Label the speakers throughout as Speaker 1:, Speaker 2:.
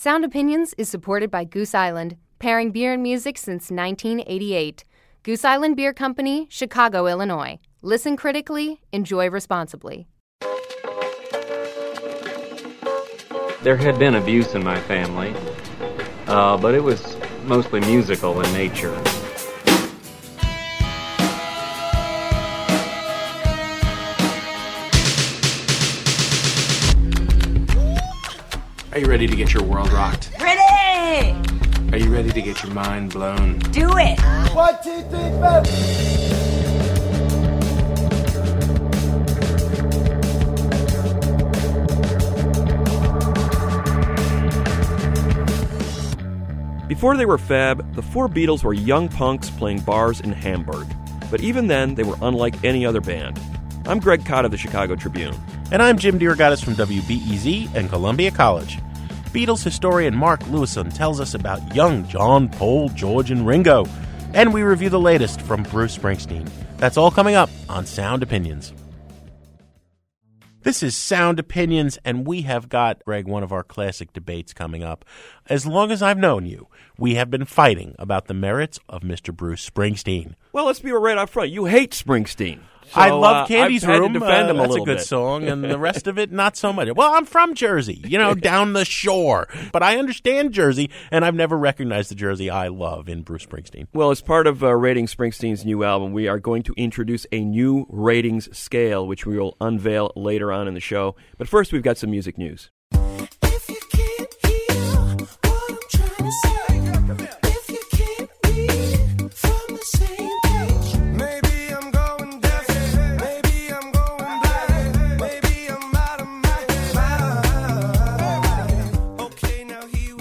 Speaker 1: Sound Opinions is supported by Goose Island, pairing beer and music since 1988. Goose Island Beer Company, Chicago, Illinois. Listen critically, enjoy responsibly.
Speaker 2: There had been abuse in my family, uh, but it was mostly musical in nature.
Speaker 3: Are you ready to get your world rocked?
Speaker 4: Ready!
Speaker 3: Are you ready to get your mind blown?
Speaker 4: Do it!
Speaker 5: One, two, three, four.
Speaker 6: Before they were fab, the four Beatles were young punks playing bars in Hamburg. But even then, they were unlike any other band. I'm Greg Kot of the Chicago Tribune.
Speaker 7: And I'm Jim DeRogatis from WBEZ and Columbia College. Beatles historian Mark Lewisohn tells us about young John, Paul, George, and Ringo. And we review the latest from Bruce Springsteen. That's all coming up on Sound Opinions. This is Sound Opinions, and we have got, Greg, one of our classic debates coming up. As long as I've known you, we have been fighting about the merits of Mr. Bruce Springsteen.
Speaker 6: Well, let's be right up front. You hate Springsteen. So,
Speaker 7: I love
Speaker 6: uh,
Speaker 7: Candy's
Speaker 6: I've had
Speaker 7: Room.
Speaker 6: To defend
Speaker 7: Uh,
Speaker 6: him a
Speaker 7: that's
Speaker 6: little
Speaker 7: good
Speaker 6: bit.
Speaker 7: song, and the rest of it not so much. Well, I'm from Jersey, you know, down the shore, but I understand Jersey, and I've never recognized the Jersey I love in Bruce Springsteen.
Speaker 6: Well, as part of uh, Rating Springsteen's new album, we are going to introduce a new ratings scale, which we will unveil later on in the show. But first, we've got some music news.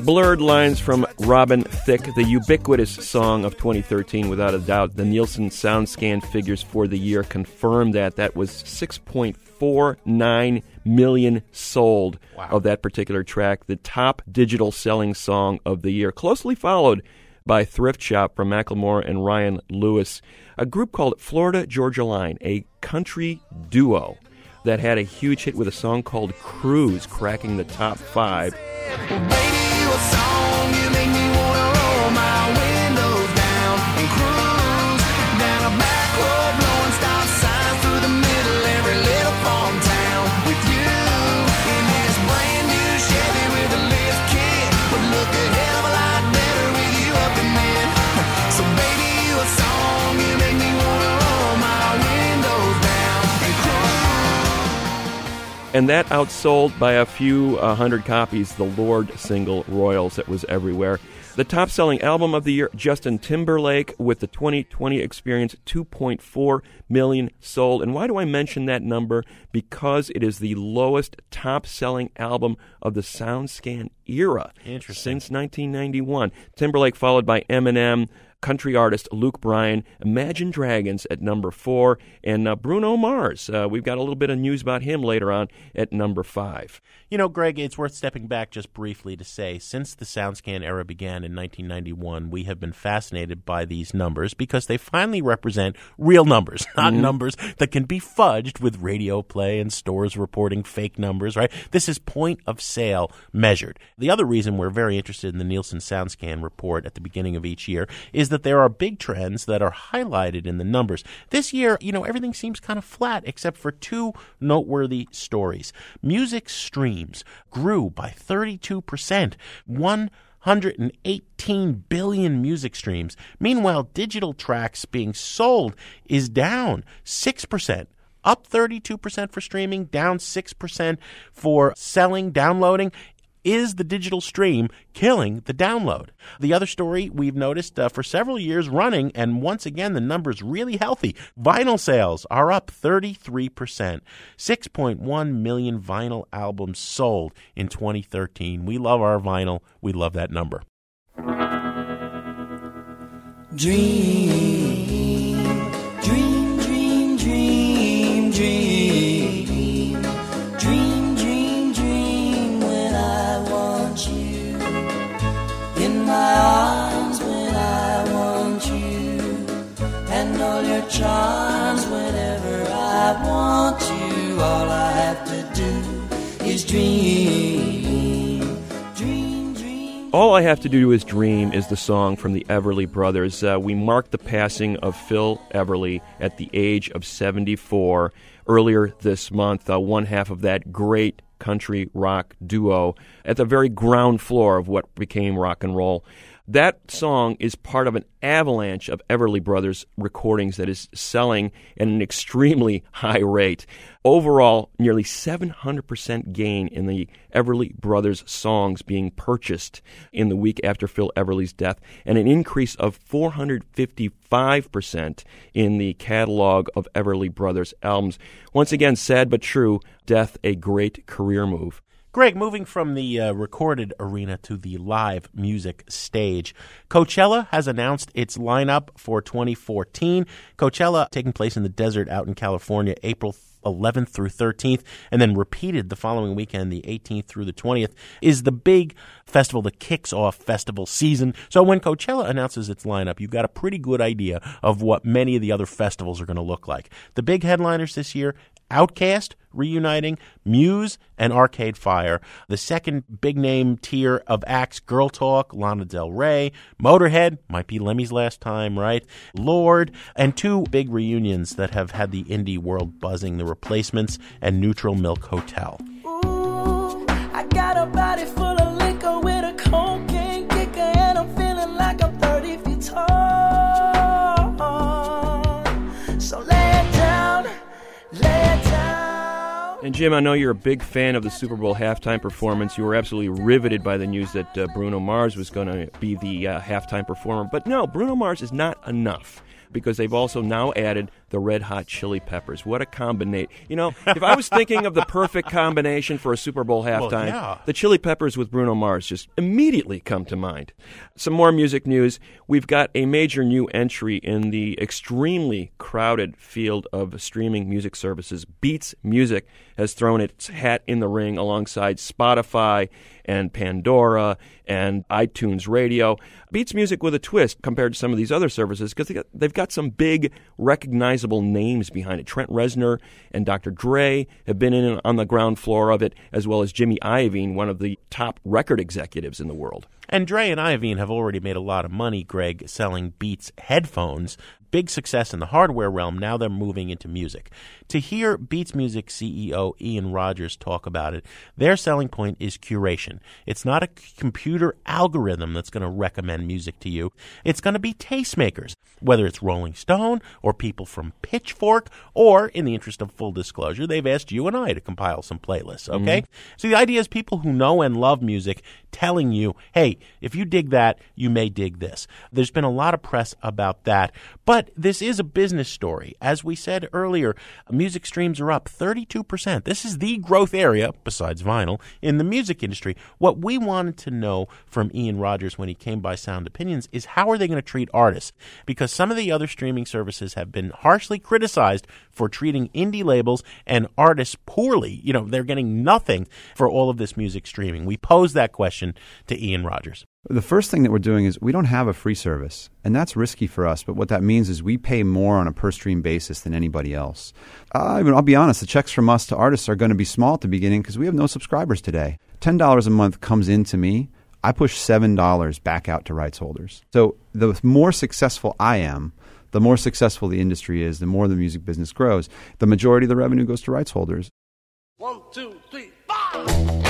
Speaker 6: Blurred lines from Robin Thicke, the ubiquitous song of 2013, without a doubt. The Nielsen SoundScan figures for the year confirm that. That was 6.49 million sold of that particular track, the top digital selling song of the year, closely followed by Thrift Shop from Macklemore and Ryan Lewis. A group called Florida Georgia Line, a country duo that had a huge hit with a song called Cruise, cracking the top five.
Speaker 8: Baby, and
Speaker 6: that outsold by a few uh, hundred copies the Lorde single Royals that was everywhere. The top selling album of the year, Justin Timberlake, with the 2020 experience, 2.4 million sold. And why do I mention that number? Because it is the lowest top selling album of the SoundScan era since 1991. Timberlake followed by Eminem. Country artist Luke Bryan, Imagine Dragons at number four, and uh, Bruno Mars. Uh, we've got a little bit of news about him later on at number five.
Speaker 7: You know, Greg, it's worth stepping back just briefly to say since the SoundScan era began in 1991, we have been fascinated by these numbers because they finally represent real numbers, not numbers that can be fudged with radio play and stores reporting fake numbers, right? This is point of sale measured. The other reason we're very interested in the Nielsen SoundScan report at the beginning of each year is that there are big trends that are highlighted in the numbers. This year, you know, everything seems kind of flat except for two noteworthy stories. Music streams grew by 32%. 118 billion music streams. Meanwhile, digital tracks being sold is down 6%. Up 32% for streaming, down 6% for selling, downloading. Is the digital stream killing the download? The other story we've noticed uh, for several years running, and once again, the number's really healthy. Vinyl sales are up 33%. 6.1 million vinyl albums sold in 2013. We love our vinyl. We love that number.
Speaker 8: Dream, charms whenever I want you. All I have to do is dream.
Speaker 6: All I Have to Do Is Dream is the song from the Everly Brothers. Uh, we marked the passing of Phil Everly at the age of 74 earlier this month, uh, one half of that great country rock duo at the very ground floor of what became rock and roll. That song is part of an avalanche of Everly Brothers recordings that is selling at an extremely high rate. Overall, nearly 700% gain in the Everly Brothers songs being purchased in the week after Phil Everly's death, and an increase of 455% in the catalog of Everly Brothers albums. Once again, sad but true, death a great career move.
Speaker 7: Greg, moving from the uh, recorded arena to the live music stage, Coachella has announced its lineup for 2014. Coachella taking place in the desert out in California, April 11th through 13th, and then repeated the following weekend, the 18th through the 20th, is the big festival that kicks off festival season. So when Coachella announces its lineup, you've got a pretty good idea of what many of the other festivals are going to look like. The big headliners this year OutKast reuniting, Muse and Arcade Fire. The second big name tier of acts, Girl Talk, Lana Del Rey, Motorhead, might be Lemmy's last time, right? Lorde, and two big reunions that have had the indie world buzzing, The Replacements and Neutral Milk Hotel.
Speaker 8: Ooh, And
Speaker 6: Jim, I know you're a big fan of the Super Bowl halftime performance. You were absolutely riveted by the news that uh, Bruno Mars was going to be the uh, halftime performer. But no, Bruno Mars is not enough because they've also now added the Red Hot Chili Peppers. What a combination! You know, if I was thinking of the perfect combination for a Super Bowl halftime,
Speaker 7: yeah.
Speaker 6: the Chili Peppers with Bruno Mars just immediately come to mind. Some more music news. We've got a major new entry in the extremely crowded field of streaming music services. Beats Music has thrown its hat in the ring alongside Spotify and Pandora and iTunes Radio. Beats Music with a twist compared to some of these other services because they they've got some big recognizable names behind it. Trent Reznor and Dr. Dre have been in on the ground floor of it, as well as Jimmy Iovine, one of the top record executives in the world.
Speaker 7: And Dre and Iovine have already made a lot of money, Greg, selling Beats headphones. Big success in the hardware realm. Now they're moving into music. To hear Beats Music CEO Ian Rogers talk about it, their selling point is curation. It's not a computer algorithm that's going to recommend music to you. It's going to be tastemakers, whether it's Rolling Stone or people from Pitchfork, or in the interest of full disclosure, they've asked you and I to compile some playlists, okay? Mm-hmm. So the idea is people who know and love music telling you, hey, if you dig that, you may dig this. There's been a lot of press about that, but this is a business story. As we said earlier, music streams are up 32%. This is the growth area, besides vinyl, in the music industry. What we wanted to know from Ian Rogers when he came by Sound Opinions is how are they going to treat artists? Because some of the other streaming services have been harshly criticized for treating indie labels and artists poorly. You know, they're getting nothing for all of this music streaming. We posed that question to Ian Rogers.
Speaker 4: The first thing that we're doing is we don't have a free service, and that's risky for us. But what that means is we pay more on a per stream basis than anybody else. Uh, I mean, I'll be honest, the checks from us to artists are going to be small at the beginning because we have no subscribers today. $10 a month comes into me. I push $7 back out to rights holders. So the more successful I am, the more successful the industry is, the more the music business grows. The majority of the revenue goes to rights holders.
Speaker 5: One, two, three, five.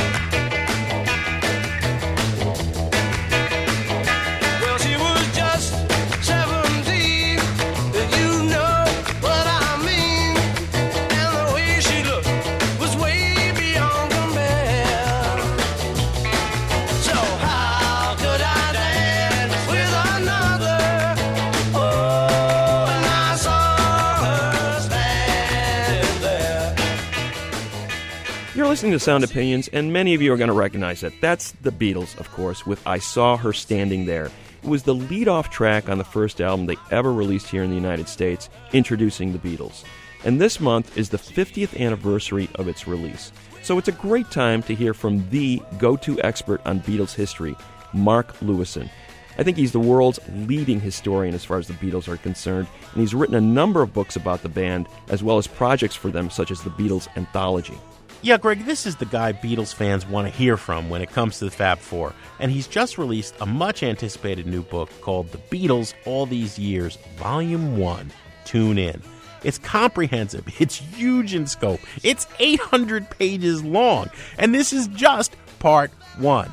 Speaker 6: Listening to Sound Opinions, and many of you are going to recognize it. That's the Beatles, of course, with I Saw Her Standing There. It was the lead off track on the first album they ever released here in the United States, introducing the Beatles. And this month is the 50th anniversary of its release. So it's a great time to hear from the go to expert on Beatles history, Mark Lewisohn. I think he's the world's leading historian as far as the Beatles are concerned, and he's written a number of books about the band, as well as projects for them, such as the Beatles Anthology.
Speaker 7: Yeah, Greg, this is the guy Beatles fans want to hear from when it comes to the Fab Four. And he's just released a much anticipated new book called The Beatles All These Years, Volume 1. Tune in. It's comprehensive, it's huge in scope, it's 800 pages long, and this is just part one.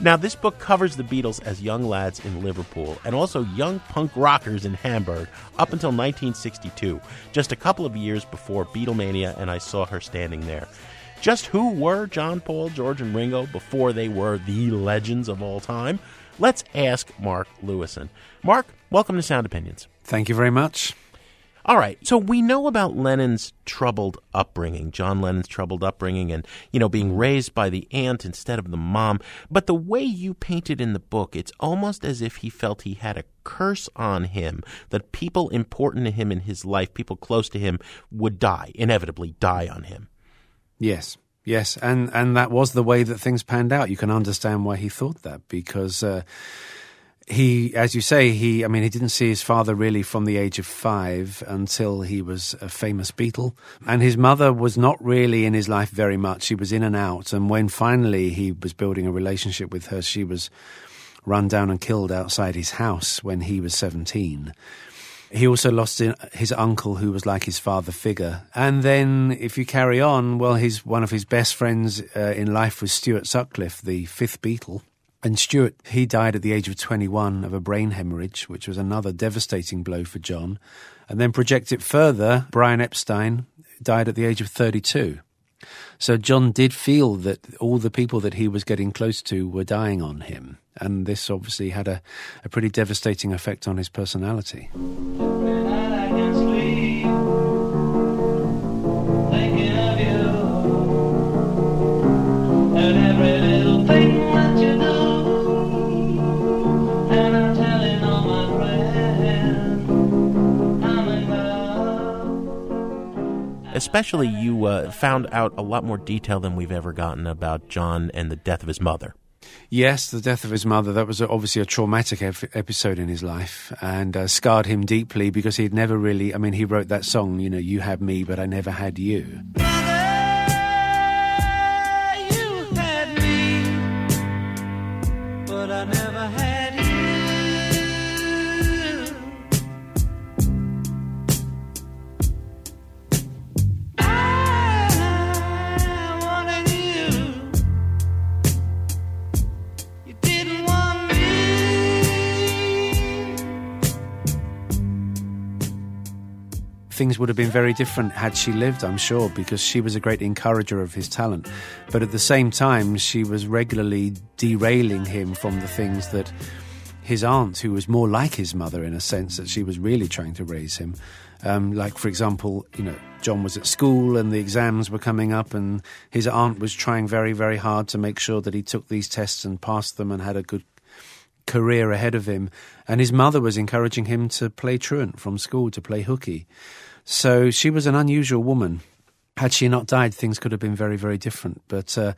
Speaker 7: Now, this book covers the Beatles as young lads in Liverpool and also young punk rockers in Hamburg up until 1962, just a couple of years before Beatlemania and I saw her standing there. Just who were John, Paul, George, and Ringo before they were the legends of all time? Let's ask Mark Lewisohn. Mark, welcome to Sound Opinions.
Speaker 9: Thank you very much.
Speaker 7: All right. So we know about Lennon's troubled upbringing, John Lennon's troubled upbringing, and, you know, being raised by the aunt instead of the mom. But the way you paint it in the book, it's almost as if he felt he had a curse on him, that people important to him in his life, people close to him, would die, inevitably die on him.
Speaker 9: Yes, yes, and and that was the way that things panned out. You can understand why he thought that because uh, he, as you say, he. I mean, he didn't see his father really from the age of five until he was a famous Beatle, and his mother was not really in his life very much. She was in and out, and when finally he was building a relationship with her, she was run down and killed outside his house when he was seventeen. He also lost his uncle, who was like his father figure. And then, if you carry on, well, his one of his best friends uh, in life was Stuart Sutcliffe, the fifth Beatle. And Stuart, he died at the age of 21 of a brain hemorrhage, which was another devastating blow for John. And then project it further, Brian Epstein died at the age of 32. So John did feel that all the people that he was getting close to were dying on him. And this obviously had a, a pretty devastating effect on his personality.
Speaker 7: Especially, you uh, found out a lot more detail than we've ever gotten about John and the death of his mother.
Speaker 9: Yes, the death of his mother, that was obviously a traumatic ep- episode in his life and uh, scarred him deeply because he'd never really, I mean, he wrote that song, you know, You Had Me, but I Never Had You. Things would have been very different had she lived, I'm sure, because she was a great encourager of his talent. But at the same time, she was regularly derailing him from the things that his aunt, who was more like his mother in a sense, that she was really trying to raise him. Um, like, for example, you know, John was at school and the exams were coming up, and his aunt was trying very, very hard to make sure that he took these tests and passed them and had a good career ahead of him. And his mother was encouraging him to play truant from school, to play hooky. So she was an unusual woman. Had she not died, things could have been very, very different. But uh,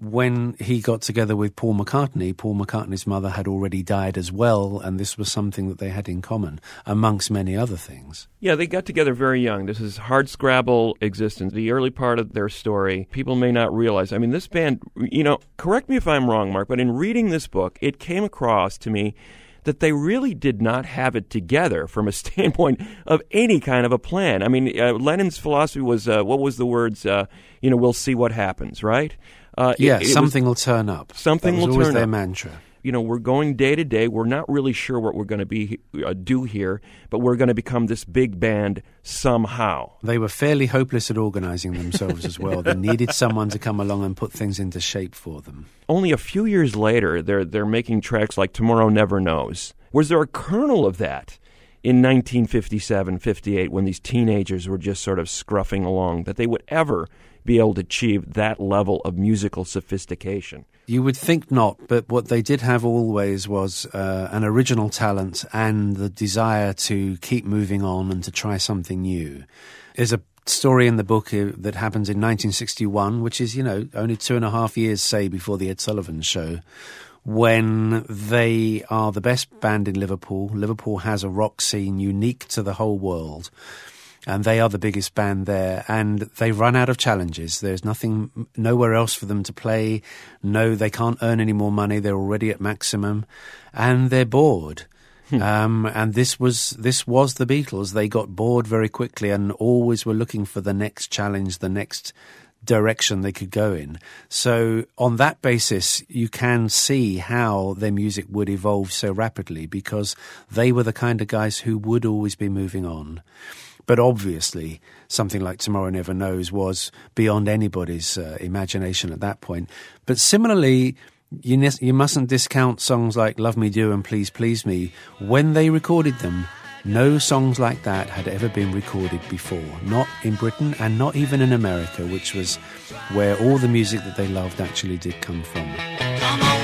Speaker 9: when he got together with Paul McCartney, Paul McCartney's mother had already died as well, and this was something that they had in common, amongst many other things.
Speaker 6: Yeah, they got together very young. This is hard scrabble existence, the early part of their story. People may not realize. I mean, this band, you know, correct me if I'm wrong, Mark, but in reading this book, it came across to me that they really did not have it together from a standpoint of any kind of a plan. I mean, uh, Lennon's philosophy was uh, what was the words? Uh, you know, we'll see what happens, right? Uh,
Speaker 9: yeah,
Speaker 6: it, it
Speaker 9: something
Speaker 6: was,
Speaker 9: will turn up.
Speaker 6: Something
Speaker 9: that was
Speaker 6: will
Speaker 9: always
Speaker 6: turn
Speaker 9: their
Speaker 6: up.
Speaker 9: mantra.
Speaker 6: You know, we're going day to day. We're not really sure what we're going to be uh, do here, but we're going to become this big band somehow.
Speaker 9: They were fairly hopeless at organizing themselves as well. They needed someone to come along and put things into shape for them.
Speaker 6: Only a few years later, they're they're making tracks like "Tomorrow Never Knows." Was there a kernel of that in 1957, 58, when these teenagers were just sort of scruffing along, that they would ever be able to achieve that level of musical sophistication?
Speaker 9: You would think not, but what they did have always was uh, an original talent and the desire to keep moving on and to try something new. There's a story in the book uh, that happens in 1961, which is, you know, only two and a half years, say, before the Ed Sullivan show, when they are the best band in Liverpool. Liverpool has a rock scene unique to the whole world. And they are the biggest band there. And they run out of challenges. There's nothing, nowhere else for them to play. No, they can't earn any more money. They're already at maximum, and they're bored. Um, and this was this was the Beatles. They got bored very quickly and always were looking for the next challenge, the next direction they could go in. So on that basis, you can see how their music would evolve so rapidly because they were the kind of guys who would always be moving on. But obviously, something like Tomorrow Never Knows was beyond anybody's uh, imagination at that point. But similarly, you, nes- you mustn't discount songs like Love Me Do and Please Please Me. When they recorded them, no songs like that had ever been recorded before. Not in Britain and not even in America, which was where all the music that they loved actually did come from.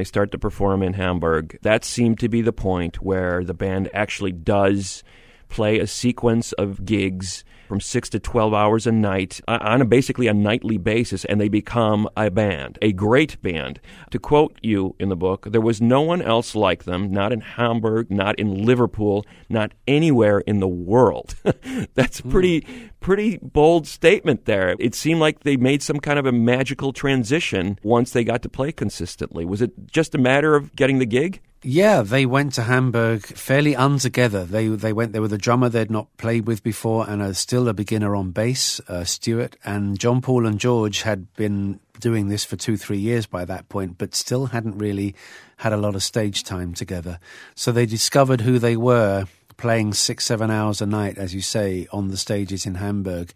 Speaker 6: They start to perform in Hamburg, that seemed to be the point where the band actually does play a sequence of gigs from six to 12 hours a night uh, on a basically a nightly basis, and they become a band, a great band. To quote you in the book, there was no one else like them, not in Hamburg, not in Liverpool, not anywhere in the world. That's pretty, pretty bold statement there. It seemed like they made some kind of a magical transition once they got to play consistently. Was it just a matter of getting the gig?
Speaker 9: Yeah, they went to Hamburg fairly untogether. They they went there with a drummer they'd not played with before and a, still a beginner on bass, uh, Stuart. And John Paul and George had been doing this for two, three years by that point, but still hadn't really had a lot of stage time together. So they discovered who they were playing six, seven hours a night, as you say, on the stages in Hamburg.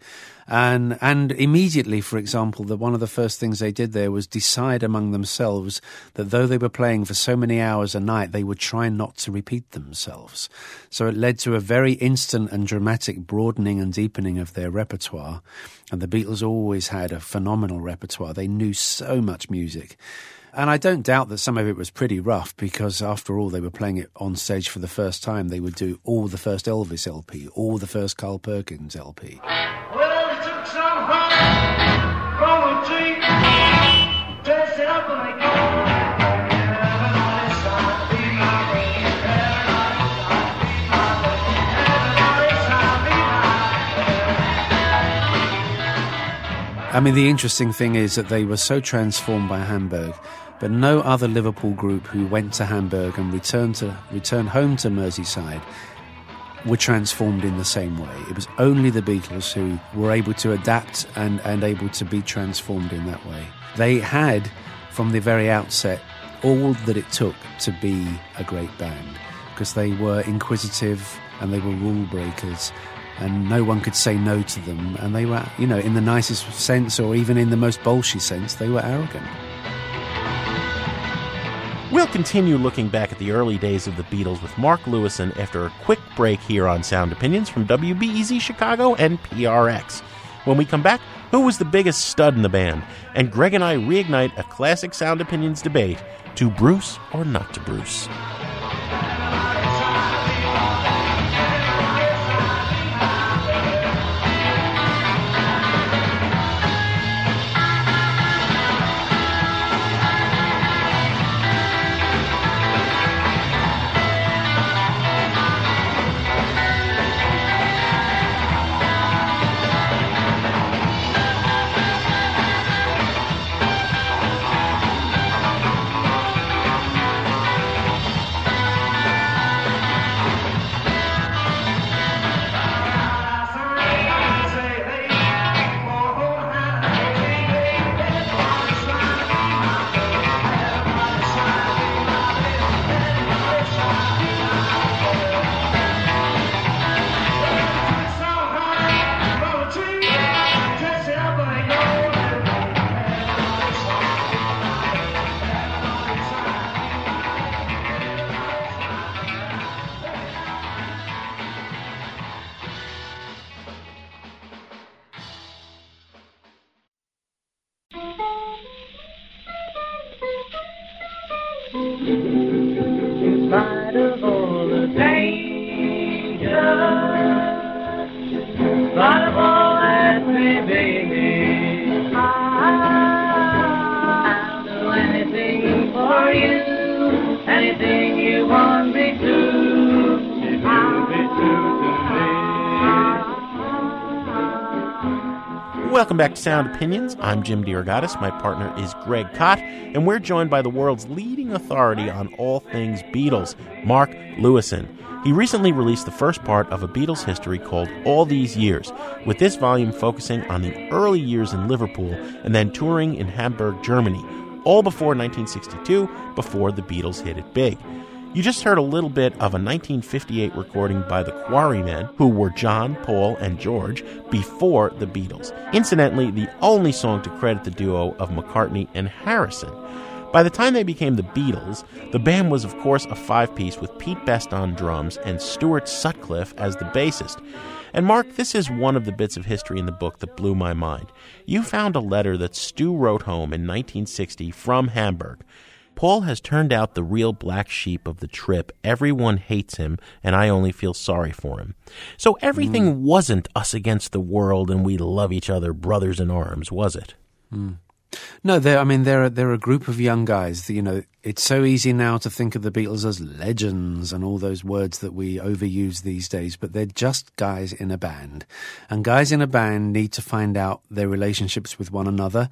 Speaker 9: And and immediately, for example, that one of the first things they did there was decide among themselves that though they were playing for so many hours a night, they would try not to repeat themselves. So it led to a very instant and dramatic broadening and deepening of their repertoire. And the Beatles always had a phenomenal repertoire. They knew so much music. And I don't doubt that some of it was pretty rough because, after all, they were playing it on stage for the first time. They would do all the first Elvis LP, all the first Carl Perkins LP.
Speaker 5: Well, they took some honey from a tree, dressed it up and they go. Everybody sigh, be my baby. Everybody sigh, be my baby. Everybody sigh, be my
Speaker 9: I mean, the interesting thing is that they were so transformed by Hamburg, but no other Liverpool group who went to Hamburg and returned to returned home to Merseyside were transformed in the same way. It was only the Beatles who were able to adapt and, and able to be transformed in that way. They had, from the very outset, all that it took to be a great band because they were inquisitive and they were rule breakers and no one could say no to them and they were you know in the nicest sense or even in the most bolshy sense they were arrogant
Speaker 7: We'll continue looking back at the early days of the Beatles with Mark Lewisohn after a quick break here on Sound Opinions from WBEZ Chicago and PRX. When we come back, who was the biggest stud in the band? And Greg and I reignite a classic Sound Opinions debate to Bruce or not to Bruce. Welcome back to Sound Opinions. I'm Jim DeRogatis. My partner is Greg Kot, and we're joined by the world's leading authority on all things Beatles, Mark Lewisohn. He recently released the first part of a Beatles history called All These Years, with this volume focusing on the early years in Liverpool and then touring in Hamburg, Germany, all before 1962, before the Beatles hit it big. You just heard a little bit of a 1958 recording by the Quarrymen, who were John, Paul, and George before the Beatles. Incidentally, the only song to credit the duo of McCartney and Harrison. By the time they became the Beatles, the band was, of course, a five piece with Pete Best on drums and Stuart Sutcliffe as the bassist. And Mark, this is one of the bits of history in the book that blew my mind. You found a letter that Stu wrote home in 1960 from Hamburg. Paul has turned out the real black sheep of the trip. Everyone hates him, and I only feel sorry for him. So everything mm. wasn't us against the world and we love each other, brothers in arms, was it? Mm.
Speaker 9: No, they're, I mean, they're, a- they're a group of young guys. that, You know, it's so easy now to think of the Beatles as legends and all those words that we overuse these days, but they're just guys in a band. And guys in a band need to find out their relationships with one another.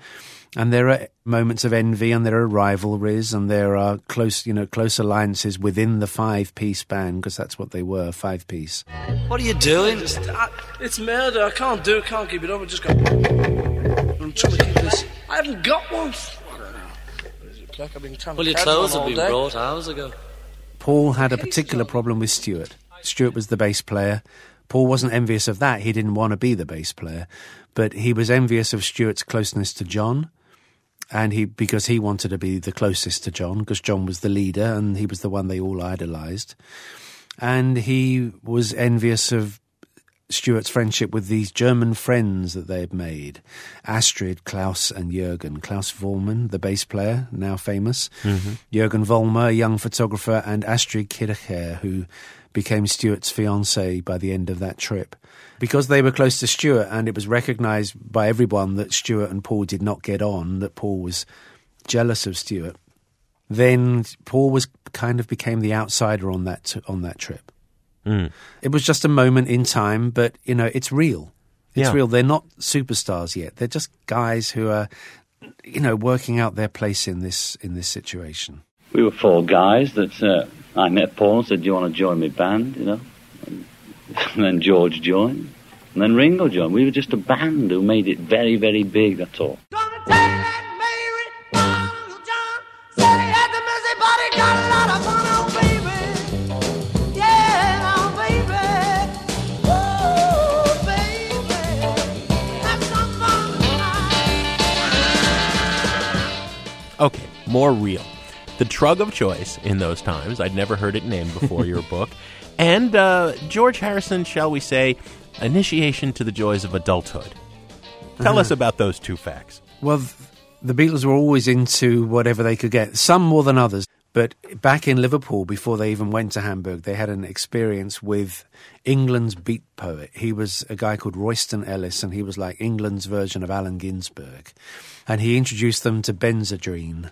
Speaker 9: And there are moments of envy and there are rivalries and there are close, you know, close alliances within the five piece band because that's what they were, five piece.
Speaker 10: What are you doing?
Speaker 11: Just, I, it's murder. I can't do it. Can't keep it up. I just got. I'm trying to keep this. I haven't got one. I don't know. Is it like I've been trying
Speaker 10: Well, your
Speaker 11: catch
Speaker 10: clothes have been
Speaker 11: day.
Speaker 10: brought hours ago.
Speaker 9: Paul had a particular problem with Stuart. Stuart was the bass player. Paul wasn't envious of that. He didn't want to be the bass player, but he was envious of Stuart's closeness to John, and he because he wanted to be the closest to John because John was the leader and he was the one they all idolized, and he was envious of Stuart's friendship with these German friends that they had made Astrid, Klaus, and Jürgen. Klaus Voormann, the bass player, now famous. Mm-hmm. Jürgen Vollmer, a young photographer, and Astrid Kirchherr, who became Stuart's fiancee by the end of that trip. Because they were close to Stuart, and it was recognized by everyone that Stuart and Paul did not get on, that Paul was jealous of Stuart, then Paul was kind of became the outsider on that on that trip. It was just a moment in time, but you know, it's real. It's
Speaker 7: Yeah.
Speaker 9: real. They're not superstars yet. They're just guys who are, you know, working out their place in this in this situation.
Speaker 12: We were four guys that uh, I met Paul and said, Do you want to join my band? You know? And, then George joined. And then Ringo joined. We were just a band who made it very, very big, that's all.
Speaker 7: Okay, more real. The drug of choice in those times. I'd never heard it named before your book. And uh, George Harrison, shall we say, initiation to the joys of adulthood. Tell us about those two facts.
Speaker 9: Well, th- the Beatles were always into whatever they could get, some more than others. But back in Liverpool, before they even went to Hamburg, they had an experience with England's beat poet. He was a guy called Royston Ellis, and he was like England's version of Allen Ginsberg. And he introduced them to Benzedrine.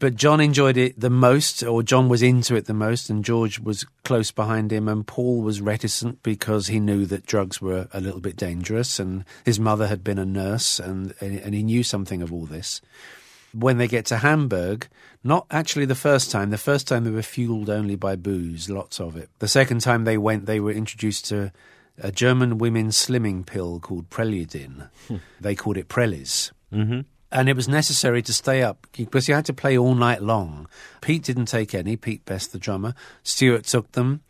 Speaker 9: But John enjoyed it the most, or John was into it the most, and George was close behind him, and Paul was reticent because he knew that drugs were a little bit dangerous, and his mother had been a nurse, and and he knew something of all this. When they get to Hamburg, not actually the first time. The first time they were fueled only by booze, lots of it. The second time they went, they were introduced to a German women's slimming pill called Preludin. they called it Prellies.
Speaker 7: Mm-hmm.
Speaker 9: And it was necessary to stay up because you had to play all night long. Pete didn't take any, Pete Best, the drummer. Stuart took them.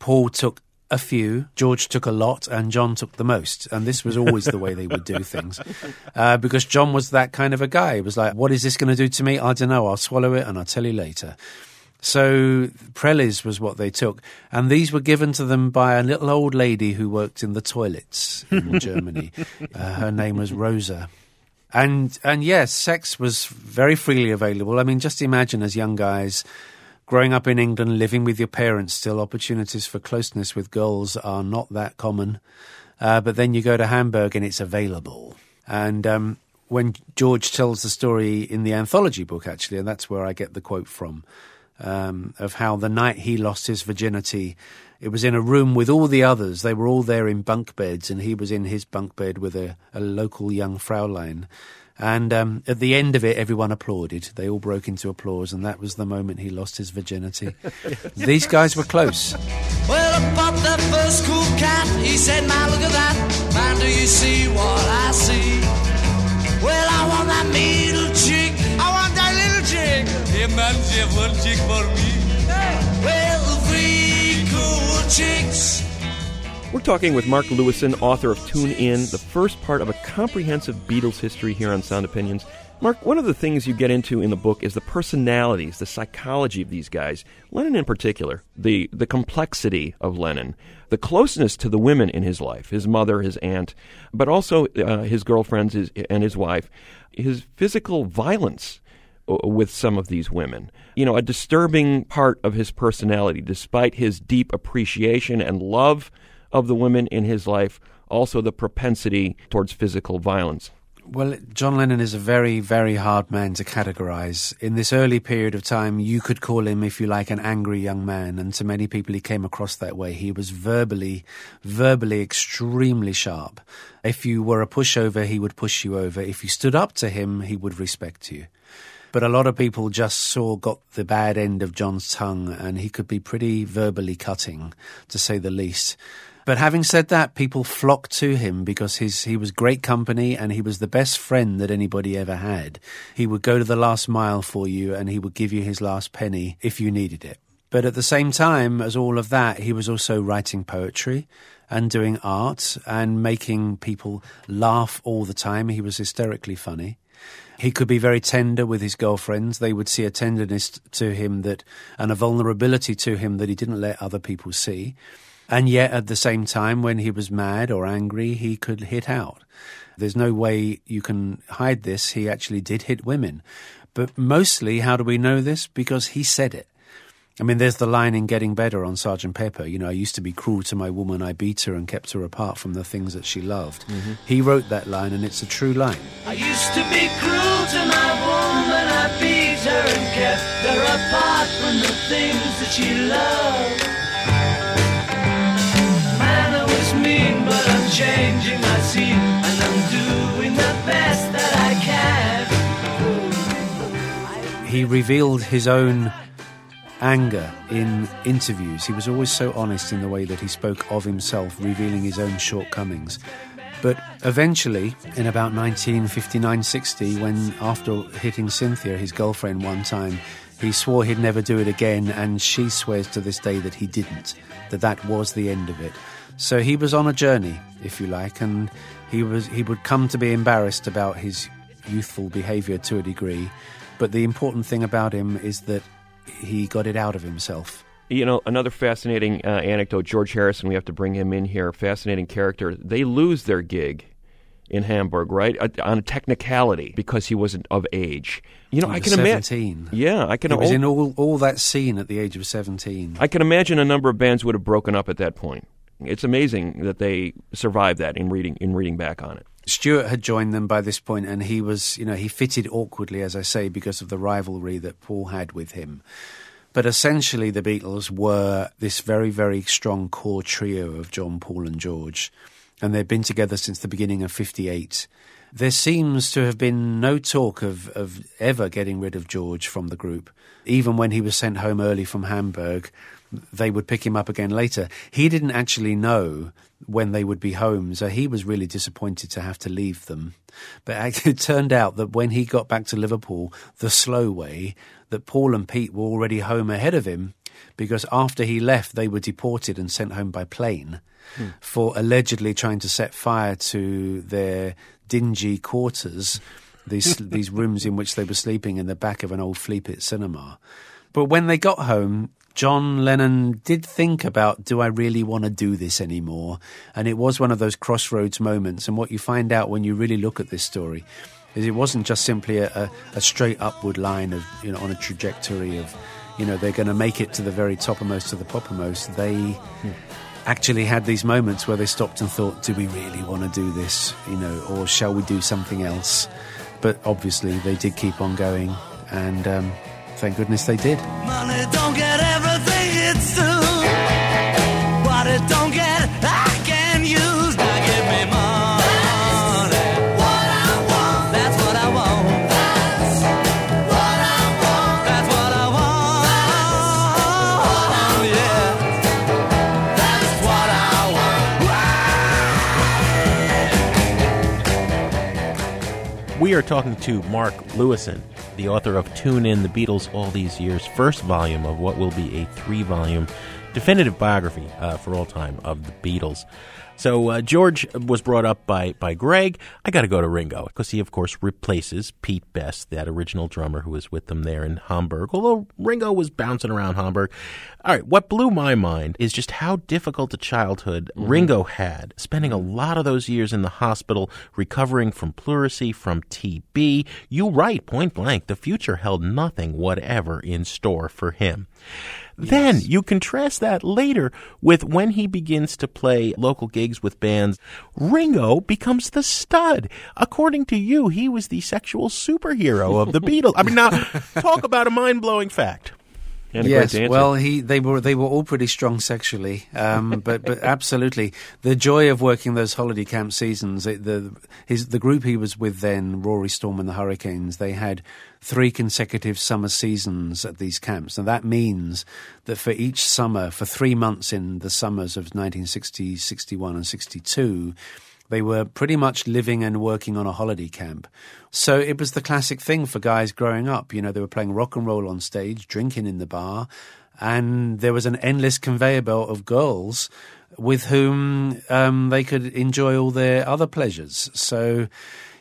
Speaker 9: Paul took a few. George took a lot, and John took the most. And this was always the way they would do things. Uh, because John was that kind of a guy. He was like, What is this going to do to me? I don't know. I'll swallow it and I'll tell you later. So Prellies was what they took, and these were given to them by a little old lady who worked in the toilets in Germany. Uh, her name was Rosa, and and yes, sex was very freely available. I mean, just imagine as young guys growing up in England, living with your parents, still opportunities for closeness with girls are not that common. Uh, but then you go to Hamburg and it's available. And um, when George tells the story in the anthology book, actually, and that's where I get the quote from, um, of how the night he lost his virginity, it was in a room with all the others. They were all there in bunk beds, and he was in his bunk bed with a, a local young Fraulein. And um, at the end of it, everyone applauded. They all broke into applause, and that was the moment he lost his virginity. These guys were close.
Speaker 8: Well, I bought that first cool cat. He said, now look at that. Man, do you see what I see? Well, I want that middle chick. I want that little chick. Hey, man, you have one chick for me.
Speaker 6: We're talking with Mark Lewisohn, author of Tune In, the first part of a comprehensive Beatles history here on Sound Opinions. Mark, one of the things you get into in the book is the personalities, the psychology of these guys. Lennon in particular, the, the complexity of Lennon, the closeness to the women in his life, his mother, his aunt, but also uh, his girlfriends his, and his wife, his physical violence Uh, with some of these women. You know, a disturbing part of his personality, despite his deep appreciation and love of the women in his life, also the propensity towards physical violence.
Speaker 9: Well, John Lennon is a very, very hard man to categorize. In this early period of time, you could call him, if you like, an angry young man, and to many people he came across that way. He was verbally, verbally extremely sharp. If you were a pushover, he would push you over. If you stood up to him, he would respect you. But a lot of people just saw, got the bad end of John's tongue, and he could be pretty verbally cutting, to say the least. But having said that, people flocked to him because his, he was great company and he was the best friend that anybody ever had. He would go to the last mile for you and he would give you his last penny if you needed it. But at the same time as all of that, he was also writing poetry and doing art and making people laugh all the time. He was hysterically funny. He could be very tender with his girlfriends. They would see a tenderness to him that, and a vulnerability to him that he didn't let other people see. And yet, at the same time, when he was mad or angry, he could hit out. There's no way you can hide this. He actually did hit women. But mostly, how do we know this? Because he said it. I mean, there's the line in Getting Better on Sergeant Pepper. You know, I used to be cruel to my woman, I beat her and kept her apart from the things that she loved. Mm-hmm. He wrote that line, and it's a true line.
Speaker 8: I used to be cruel to my woman. I beat her and kept her apart from the things that she loved. Man, I was mean, but I'm changing my scene, and I'm doing the best that I can.
Speaker 9: he revealed his own anger in interviews. He was always so honest in the way that he spoke of himself, revealing his own shortcomings. But eventually, in about 1959 60, when after hitting Cynthia, his girlfriend, one time, he swore he'd never do it again, and she swears to this day that he didn't, that that was the end of it. So he was on a journey, if you like, and he was he would come to be embarrassed about his youthful behavior to a degree. But the important thing about him is that he got it out of himself.
Speaker 6: You know, another fascinating uh, anecdote George Harrison, we have to bring him in here, fascinating character. They lose their gig in Hamburg, right? Uh, on a technicality because he wasn't of age. You know,
Speaker 9: He
Speaker 6: I can imagine. Yeah, I can
Speaker 9: He was in all, all that scene at the age of 17.
Speaker 6: I can imagine a number of bands would have broken up at that point. It's amazing that they survived that in reading in reading back on it.
Speaker 9: Stuart had joined them by this point, and he was, you know, he fitted awkwardly, as I say, because of the rivalry that Paul had with him. But essentially, the Beatles were this very, very strong core trio of John, Paul, and George, and they'd been together since the beginning of '58. There seems to have been no talk of, of ever getting rid of George from the group. Even when he was sent home early from Hamburg, they would pick him up again later. He didn't actually know when they would be home, so he was really disappointed to have to leave them. But it turned out that when he got back to Liverpool the slow way, that Paul and Pete were already home ahead of him because after he left, they were deported and sent home by plane hmm. for allegedly trying to set fire to their dingy quarters, these these rooms in which they were sleeping in the back of an old Flea Pit cinema. But when they got home, John Lennon did think about, do I really want to do this anymore? And it was one of those crossroads moments. And what you find out when you really look at this story is it wasn't just simply a, a, a straight upward line of, you know, on a trajectory of, you know they're going to make it to the very toppermost of the poppermost, they actually had these moments where they stopped and thought, "Do we really want to do this? You know, or shall we do something else?" But obviously, they did keep on going, and um, thank goodness they did.
Speaker 8: Money don't get everything it's due. What it don't get, I can use. Now give me money. What I want, that's what I want. That's what I want. That's what I want. Yeah. That's what I
Speaker 7: We are talking to Mark Lewisohn, the author of Tune In the Beatles All These Years, first volume of what will be a three volume definitive biography uh, for all time of the Beatles. So uh, George was brought up by, by Greg. I got to go to Ringo because he, of course, replaces Pete Best, that original drummer who was with them there in Hamburg. Although Ringo was bouncing around Hamburg. All write, what blew my mind is just how difficult a childhood Ringo had, spending a lot of those years in the hospital recovering from pleurisy, from TB. You right, point blank, the future held nothing whatever in store for him. Then you contrast that later with when he begins to play local gigs with bands. Ringo becomes the stud. According to you, he was the sexual superhero of the Beatles. I mean, now talk about a mind blowing fact.
Speaker 6: And
Speaker 9: yes, well, he they were they were all pretty strong sexually, um, but but absolutely the joy of working those holiday camp seasons. It, the his the group he was with then, Rory Storm and the Hurricanes, they had three consecutive summer seasons at these camps, and that means that for each summer, for three months in the summers of 1960, 61, and 62. They were pretty much living and working on a holiday camp. So it was the classic thing for guys growing up. You know, they were playing rock and roll on stage, drinking in the bar, and there was an endless conveyor belt of girls with whom um, they could enjoy all their other pleasures. So,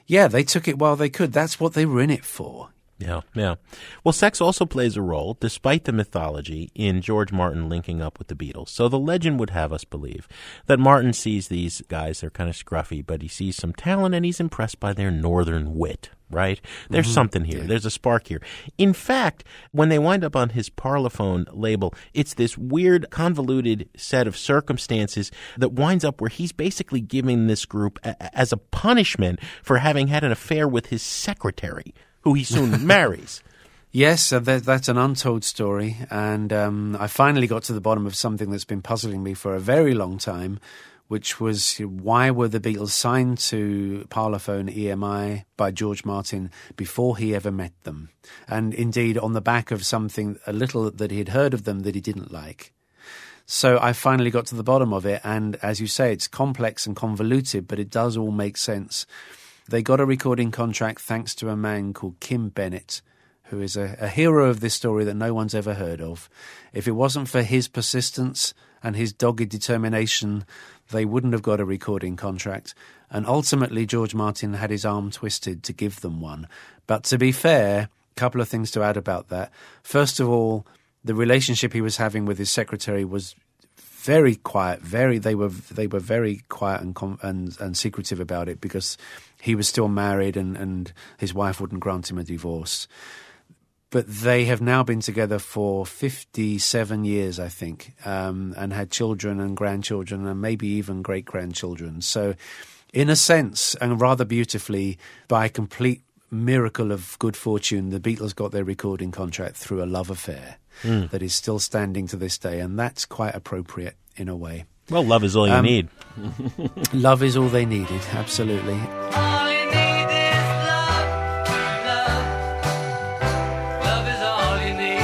Speaker 9: yeah, they took it while they could. That's what they were in it for.
Speaker 7: Yeah, yeah. Well, sex also plays a role, despite the mythology, in George Martin linking up with the Beatles. So the legend would have us believe that Martin sees these guys, they're kind of scruffy, but he sees some talent and he's impressed by their northern wit, right? There's
Speaker 9: Mhm.
Speaker 7: something here. There's a spark here. In fact, when they wind up on his Parlophone label, it's this weird, convoluted set of circumstances that winds up where he's basically giving this group a- as a punishment for having had an affair with his secretary, who he soon marries.
Speaker 9: Yes, uh, that's an untold story, and um, I finally got to the bottom of something that's been puzzling me for a very long time, which was why were the Beatles signed to Parlophone EMI by George Martin before he ever met them, and indeed on the back of something a little that he'd heard of them that he didn't like. So I finally got to the bottom of it, and as you say, it's complex and convoluted, but it does all make sense. They got a recording contract thanks to a man called Kim Bennett, who is a, a hero of this story that no one's ever heard of. If it wasn't for his persistence and his dogged determination, they wouldn't have got a recording contract. And ultimately, George Martin had his arm twisted to give them one. But to be fair, a couple of things to add about that. First of all, the relationship he was having with his secretary was very quiet. Very they were they were very quiet and and and secretive about it because he was still married and and his wife wouldn't grant him a divorce. But they have now been together for 57 years, I think, um, and had children and grandchildren and maybe even great grandchildren. So, in a sense, and rather beautifully, by complete miracle of good fortune, the Beatles got their recording contract through a love affair
Speaker 7: Mm.
Speaker 9: that is still standing to this day, and that's quite appropriate in a way.
Speaker 7: Well, love is all you
Speaker 9: Um,
Speaker 7: need.
Speaker 9: love is all they needed, absolutely.
Speaker 8: All you need is love, love. Love is all you need.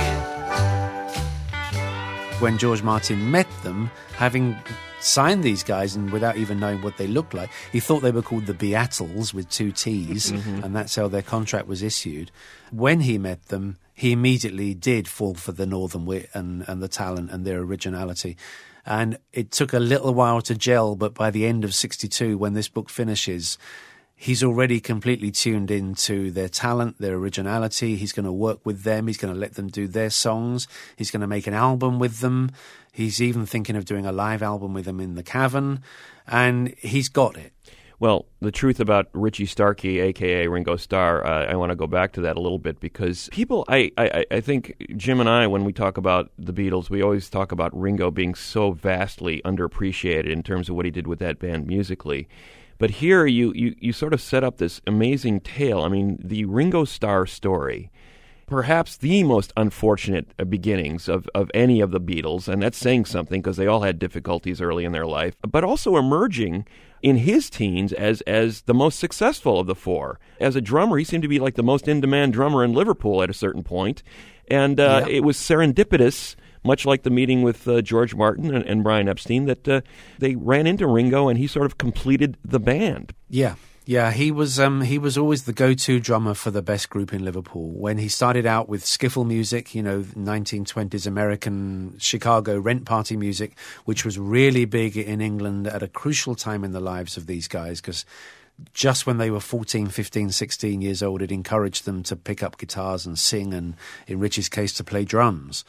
Speaker 9: when George Martin met them, having signed these guys and without even knowing what they looked like, he thought they were called the Beatles with two T's,
Speaker 8: Mhm.
Speaker 9: and that's how their contract was issued. When he met them, he immediately did fall for the Northern wit and, and the talent and their originality. And it took a little while to gel, but by the end of 62, when this book finishes, he's already completely tuned into their talent, their originality. He's going to work with them. He's going to let them do their songs. He's going to make an album with them. He's even thinking of doing a live album with them in the cavern. And he's got it.
Speaker 6: Well, the truth about Richie Starkey, aka Ringo Starr, uh, I want to go back to that a little bit because people, I, I, I think Jim and I, when we talk about the Beatles, we always talk about Ringo being so vastly underappreciated in terms of what he did with that band musically. But here you, you, you sort of set up this amazing tale. I mean, the Ringo Starr story perhaps the most unfortunate beginnings of, of any of the Beatles, and that's saying something because they all had difficulties early in their life, but also emerging in his teens as as the most successful of the four. As a drummer, he seemed to be like the most in demand drummer in Liverpool at a certain point, and uh,
Speaker 9: Yeah.
Speaker 6: it was serendipitous. Much like the meeting with uh, George Martin and, and Brian Epstein, that uh, they ran into Ringo and he sort of completed the band.
Speaker 9: Yeah. Yeah, he was um, he was always the go-to drummer for the best group in Liverpool. When he started out with skiffle music, you know, 1920s American Chicago rent party music, which was really big in England at a crucial time in the lives of these guys because just when they were 14, 15, 16 years old, it encouraged them to pick up guitars and sing, and in Richie's case, to play drums.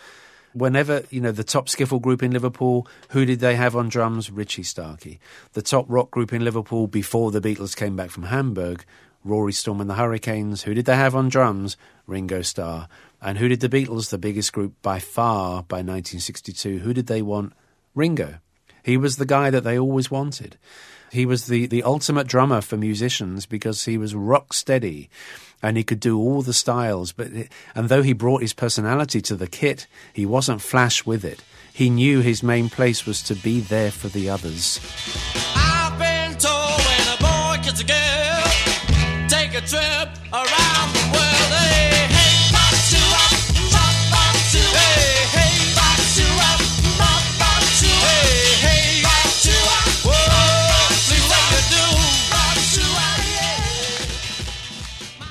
Speaker 9: Whenever, you know, the top skiffle group in Liverpool, who did they have on drums? Richie Starkey. The top rock group in Liverpool before the Beatles came back from Hamburg, Rory Storm and the Hurricanes. Who did they have on drums? Ringo Starr. And who did the Beatles, the biggest group by far by 1962, who did they want? Ringo. He was the guy that they always wanted. He was the, the ultimate drummer for musicians because he was rock steady and he could do all the styles. But and though he brought his personality to the kit, he wasn't flash with it. He knew his main place was to be there for the others.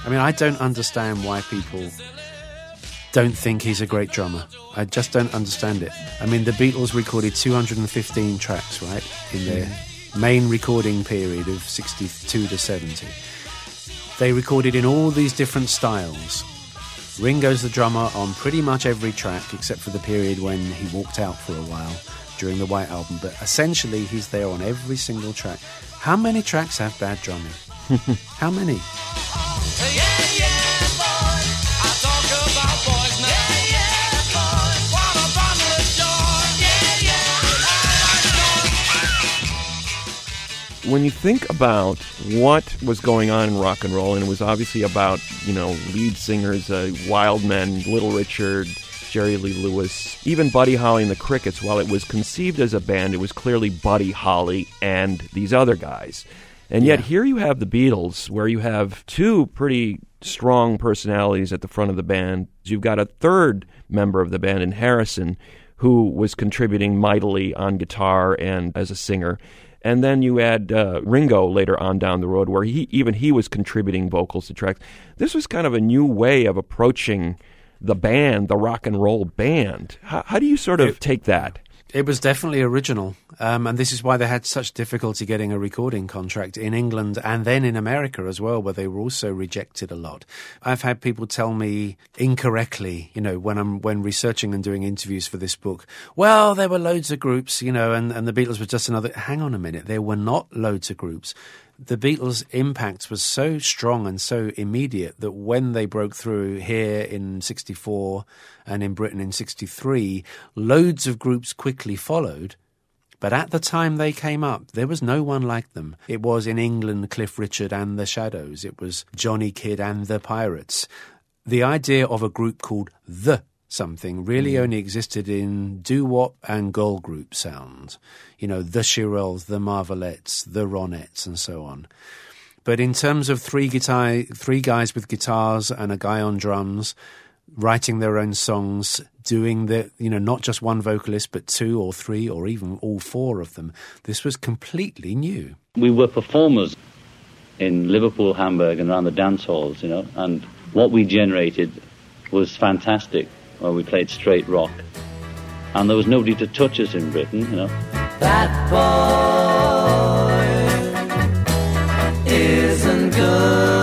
Speaker 9: I mean, I don't understand why people don't think he's a great drummer. I just don't understand it. I mean, the Beatles recorded 215 tracks, right, in their main recording period of 62 to 70. They recorded in all these different styles. Ringo's the drummer on pretty much every track except for the period when he walked out for a while during the White Album, but essentially he's there on every single track. How many tracks have bad drumming? How many?
Speaker 6: When you think about what was going on in rock and roll, and it was obviously about you know lead singers, uh, Wild Men, Little Richard, Jerry Lee Lewis, even Buddy Holly and the Crickets. While it was conceived as a band, it was clearly Buddy Holly and these other guys. And yet
Speaker 9: Yeah.
Speaker 6: here you have the Beatles, where you have two pretty strong personalities at the front of the band. You've got a third member of the band in Harrison, who was contributing mightily on guitar and as a singer. And then you add uh, Ringo later on down the road, where he even he was contributing vocals to tracks. This was kind of a new way of approaching the band, the rock and roll band. How, how do you sort of take that?
Speaker 9: It was definitely original, um, and this is why they had such difficulty getting a recording contract in England and then in America as well, where they were also rejected a lot. I've had people tell me incorrectly, you know, when I'm when researching and doing interviews for this book. Well, there were loads of groups, you know, and, and the Beatles were just another. Hang on a minute, there were not loads of groups. The Beatles' impact was so strong and so immediate that when they broke through here in 64 and in Britain in 63, loads of groups quickly followed. But at the time they came up, there was no one like them. It was in England Cliff Richard and the Shadows. It was Johnny Kidd and the Pirates. The idea of a group called The something really mm. only existed in doo-wop and girl group sound. You know, the Shirelles, the Marvelettes, the Ronettes, and so on. But in terms of three guitar, three guys with guitars and a guy on drums, writing their own songs, doing the, you know, not just one vocalist, but two or three or even all four of them, this was completely new.
Speaker 12: we were performers in Liverpool, Hamburg, and around the dance halls, you know, and what we generated was fantastic. Well, we played straight rock, and there was nobody to touch us in Britain, you know.
Speaker 8: That boy isn't good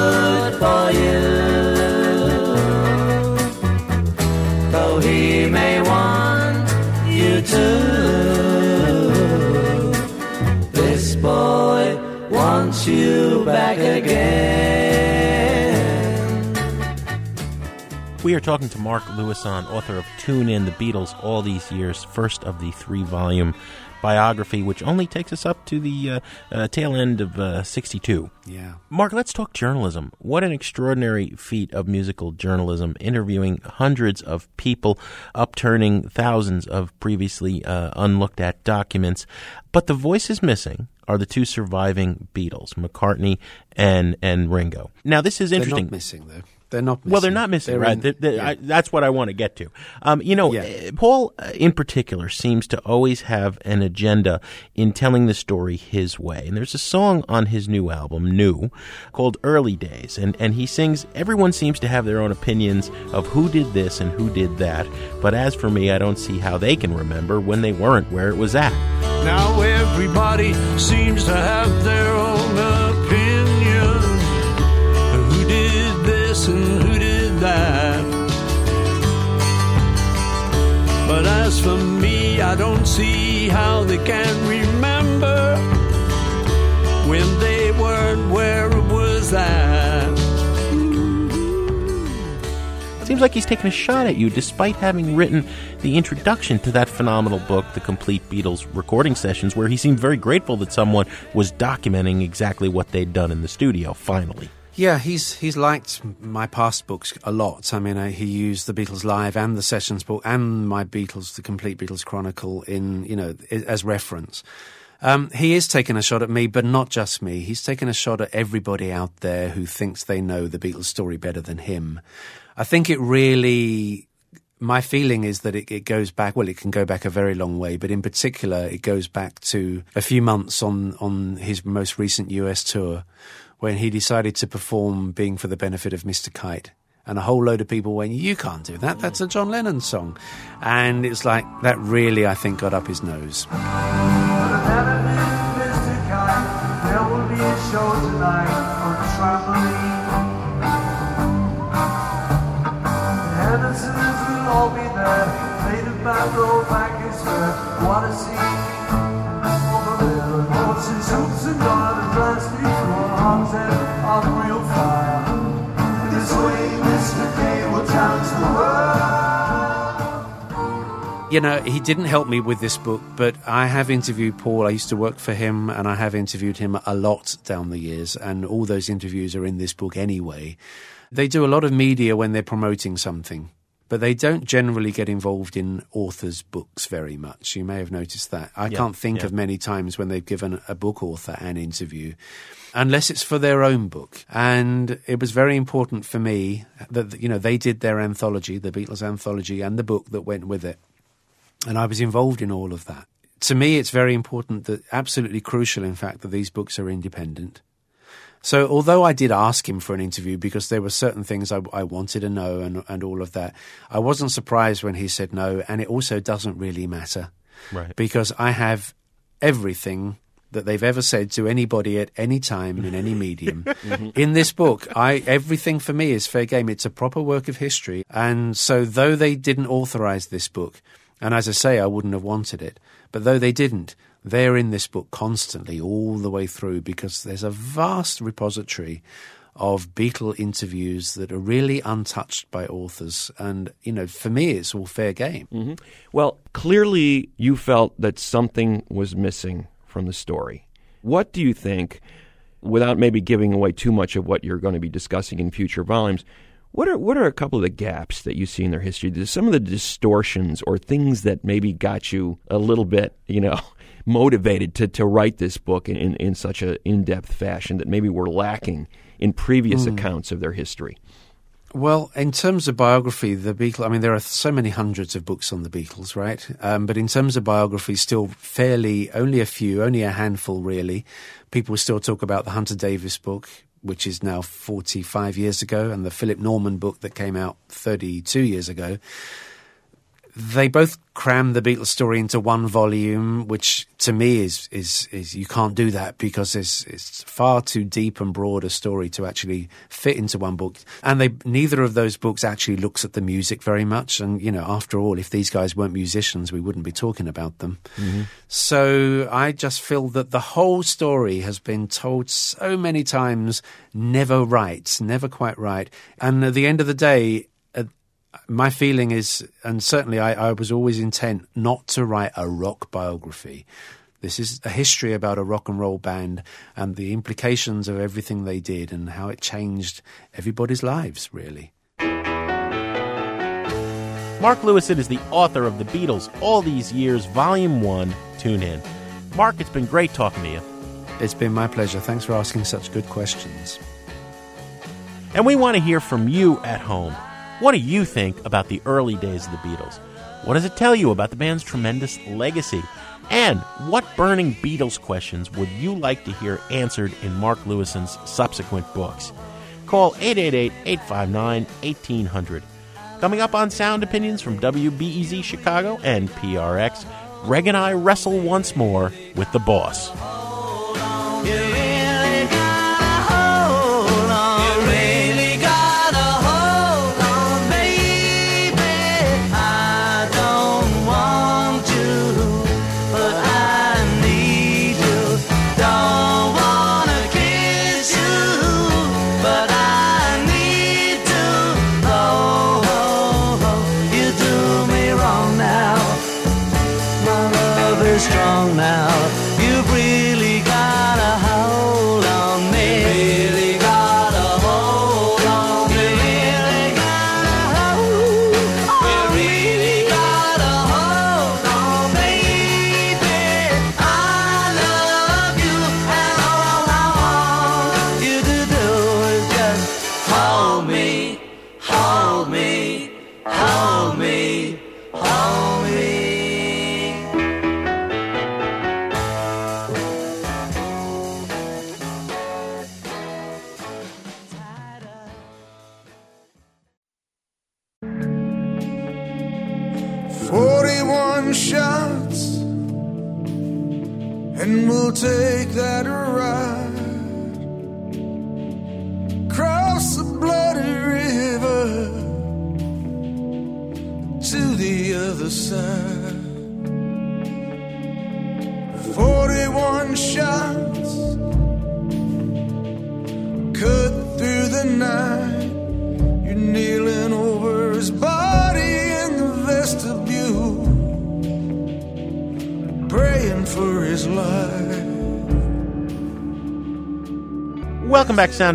Speaker 7: We are talking to Mark Lewisohn, author of Tune In, The Beatles, All These Years, first of the three volume biography, which only takes us up to the uh, uh, tail end of uh, 62.
Speaker 9: Yeah.
Speaker 7: Mark, let's talk journalism. What an extraordinary feat of musical journalism, interviewing hundreds of people, upturning thousands of previously uh, unlooked at documents. But the voices missing are the two surviving Beatles, McCartney and, and Ringo. Now, this is
Speaker 9: They're
Speaker 7: interesting.
Speaker 9: not missing, though. They're not missing.
Speaker 7: Well, they're not missing,
Speaker 9: They're
Speaker 7: right?
Speaker 9: in-
Speaker 7: They- they-
Speaker 9: yeah.
Speaker 7: I, that's what I want to get to. Um, you know, uh, Paul, uh, in particular, seems to always have an agenda in telling the story his way. And there's a song on his new album, New, called Early Days. And, and he sings, everyone seems to have their own opinions of who did this and who did that. But as for me, I don't see how they can remember when they weren't where it was at.
Speaker 5: Now everybody seems to have their I don't see how they can remember when they weren't where it was.
Speaker 7: Seems like he's taking a shot at you despite having written the introduction to that phenomenal book, The Complete Beatles Recording Sessions, where he seemed very grateful that someone was documenting exactly what they'd done in the studio, finally.
Speaker 9: Yeah, he's he's liked my past books a lot. I mean, he used the Beatles Live and the Sessions book and my Beatles, the Complete Beatles Chronicle, in you know as reference. Um, he is taking a shot at me, but not just me. He's taking a shot at everybody out there who thinks they know the Beatles story better than him. I think it really. My feeling is that it, it goes back. Well, it can go back a very long way, but in particular, it goes back to a few months on on his most recent US tour, when he decided to perform "Being for the Benefit of Mr. Kite." And a whole load of people went, You can't do that. That's a John Lennon song. And it's like, that really, I think, got up his nose.
Speaker 5: Will all be there. Back
Speaker 9: You know, he didn't help me with this book, but I have interviewed Paul. I used to work for him, and I have interviewed him a lot down the years, and all those interviews are in this book anyway. They do a lot of media when they're promoting something, but they don't generally get involved in authors' books very much. You may have noticed that. I
Speaker 7: Yeah,
Speaker 9: can't think
Speaker 7: yeah.
Speaker 9: of many times when they've given a book author an interview. Unless it's for their own book. And it was very important for me that, you know, they did their anthology, the Beatles anthology, and the book that went with it. And I was involved in all of that. To me, it's very important that, absolutely crucial, in fact, that these books are independent. So, although I did ask him for an interview because there were certain things I, I wanted to know and, and all of that, I wasn't surprised when he said no. And it also doesn't really matter.
Speaker 7: Right.
Speaker 9: Because I have everything that they've ever said to anybody at any time in any medium. Mm-hmm. In this book, I everything for me is fair game. It's a proper work of history. And so though they didn't authorize this book, and as I say, I wouldn't have wanted it, but though they didn't, they're in this book constantly all the way through because there's a vast repository of Beatle interviews that are really untouched by authors. And, you know, for me, it's all fair game.
Speaker 6: hmm Well, clearly you felt that something was missing from the story. What do you think, without maybe giving away too much of what you're going to be discussing in future volumes, what are what are a couple of the gaps that you see in their history? There's some of the distortions or things that maybe got you a little bit, you know, motivated to, to write this book in, in, in such an in-depth fashion that maybe were lacking in previous
Speaker 9: Mm.
Speaker 6: accounts of their history.
Speaker 9: Well, in terms of biography, the Beatles, I mean, there are so many hundreds of books on the Beatles, right? Um, but in terms of biography, still fairly, only a few, only a handful really. People still talk about the Hunter Davies book, which is now 45 years ago, and the Philip Norman book that came out 32 years ago. They both cram the Beatles story into one volume, which to me is is is you can't do that because it's it's far too deep and broad a story to actually fit into one book. And they neither of those books actually looks at the music very much. And you know, after all, if these guys weren't musicians, we wouldn't be talking about them. Mm-hmm. So I just feel that the whole story has been told so many times, never right, never quite right. And at the end of the day, my feeling is, and certainly I, I was always intent not to write a rock biography. This is a history about a rock and roll band and the implications of everything they did and how it changed everybody's lives, really.
Speaker 7: Mark Lewisohn is the author of The Beatles All These Years, Volume 1. Tune in. Mark, it's been great talking to you.
Speaker 9: It's been my pleasure. Thanks for asking such good questions.
Speaker 7: And we want to hear from you at home. What do you think about the early days of the Beatles? What does it tell you about the band's tremendous legacy? And what burning Beatles questions would you like to hear answered in Mark Lewisohn's subsequent books? Call 888 859 1800. Coming up on Sound Opinions from WBEZ Chicago and PRX, Greg and I wrestle once more with the boss.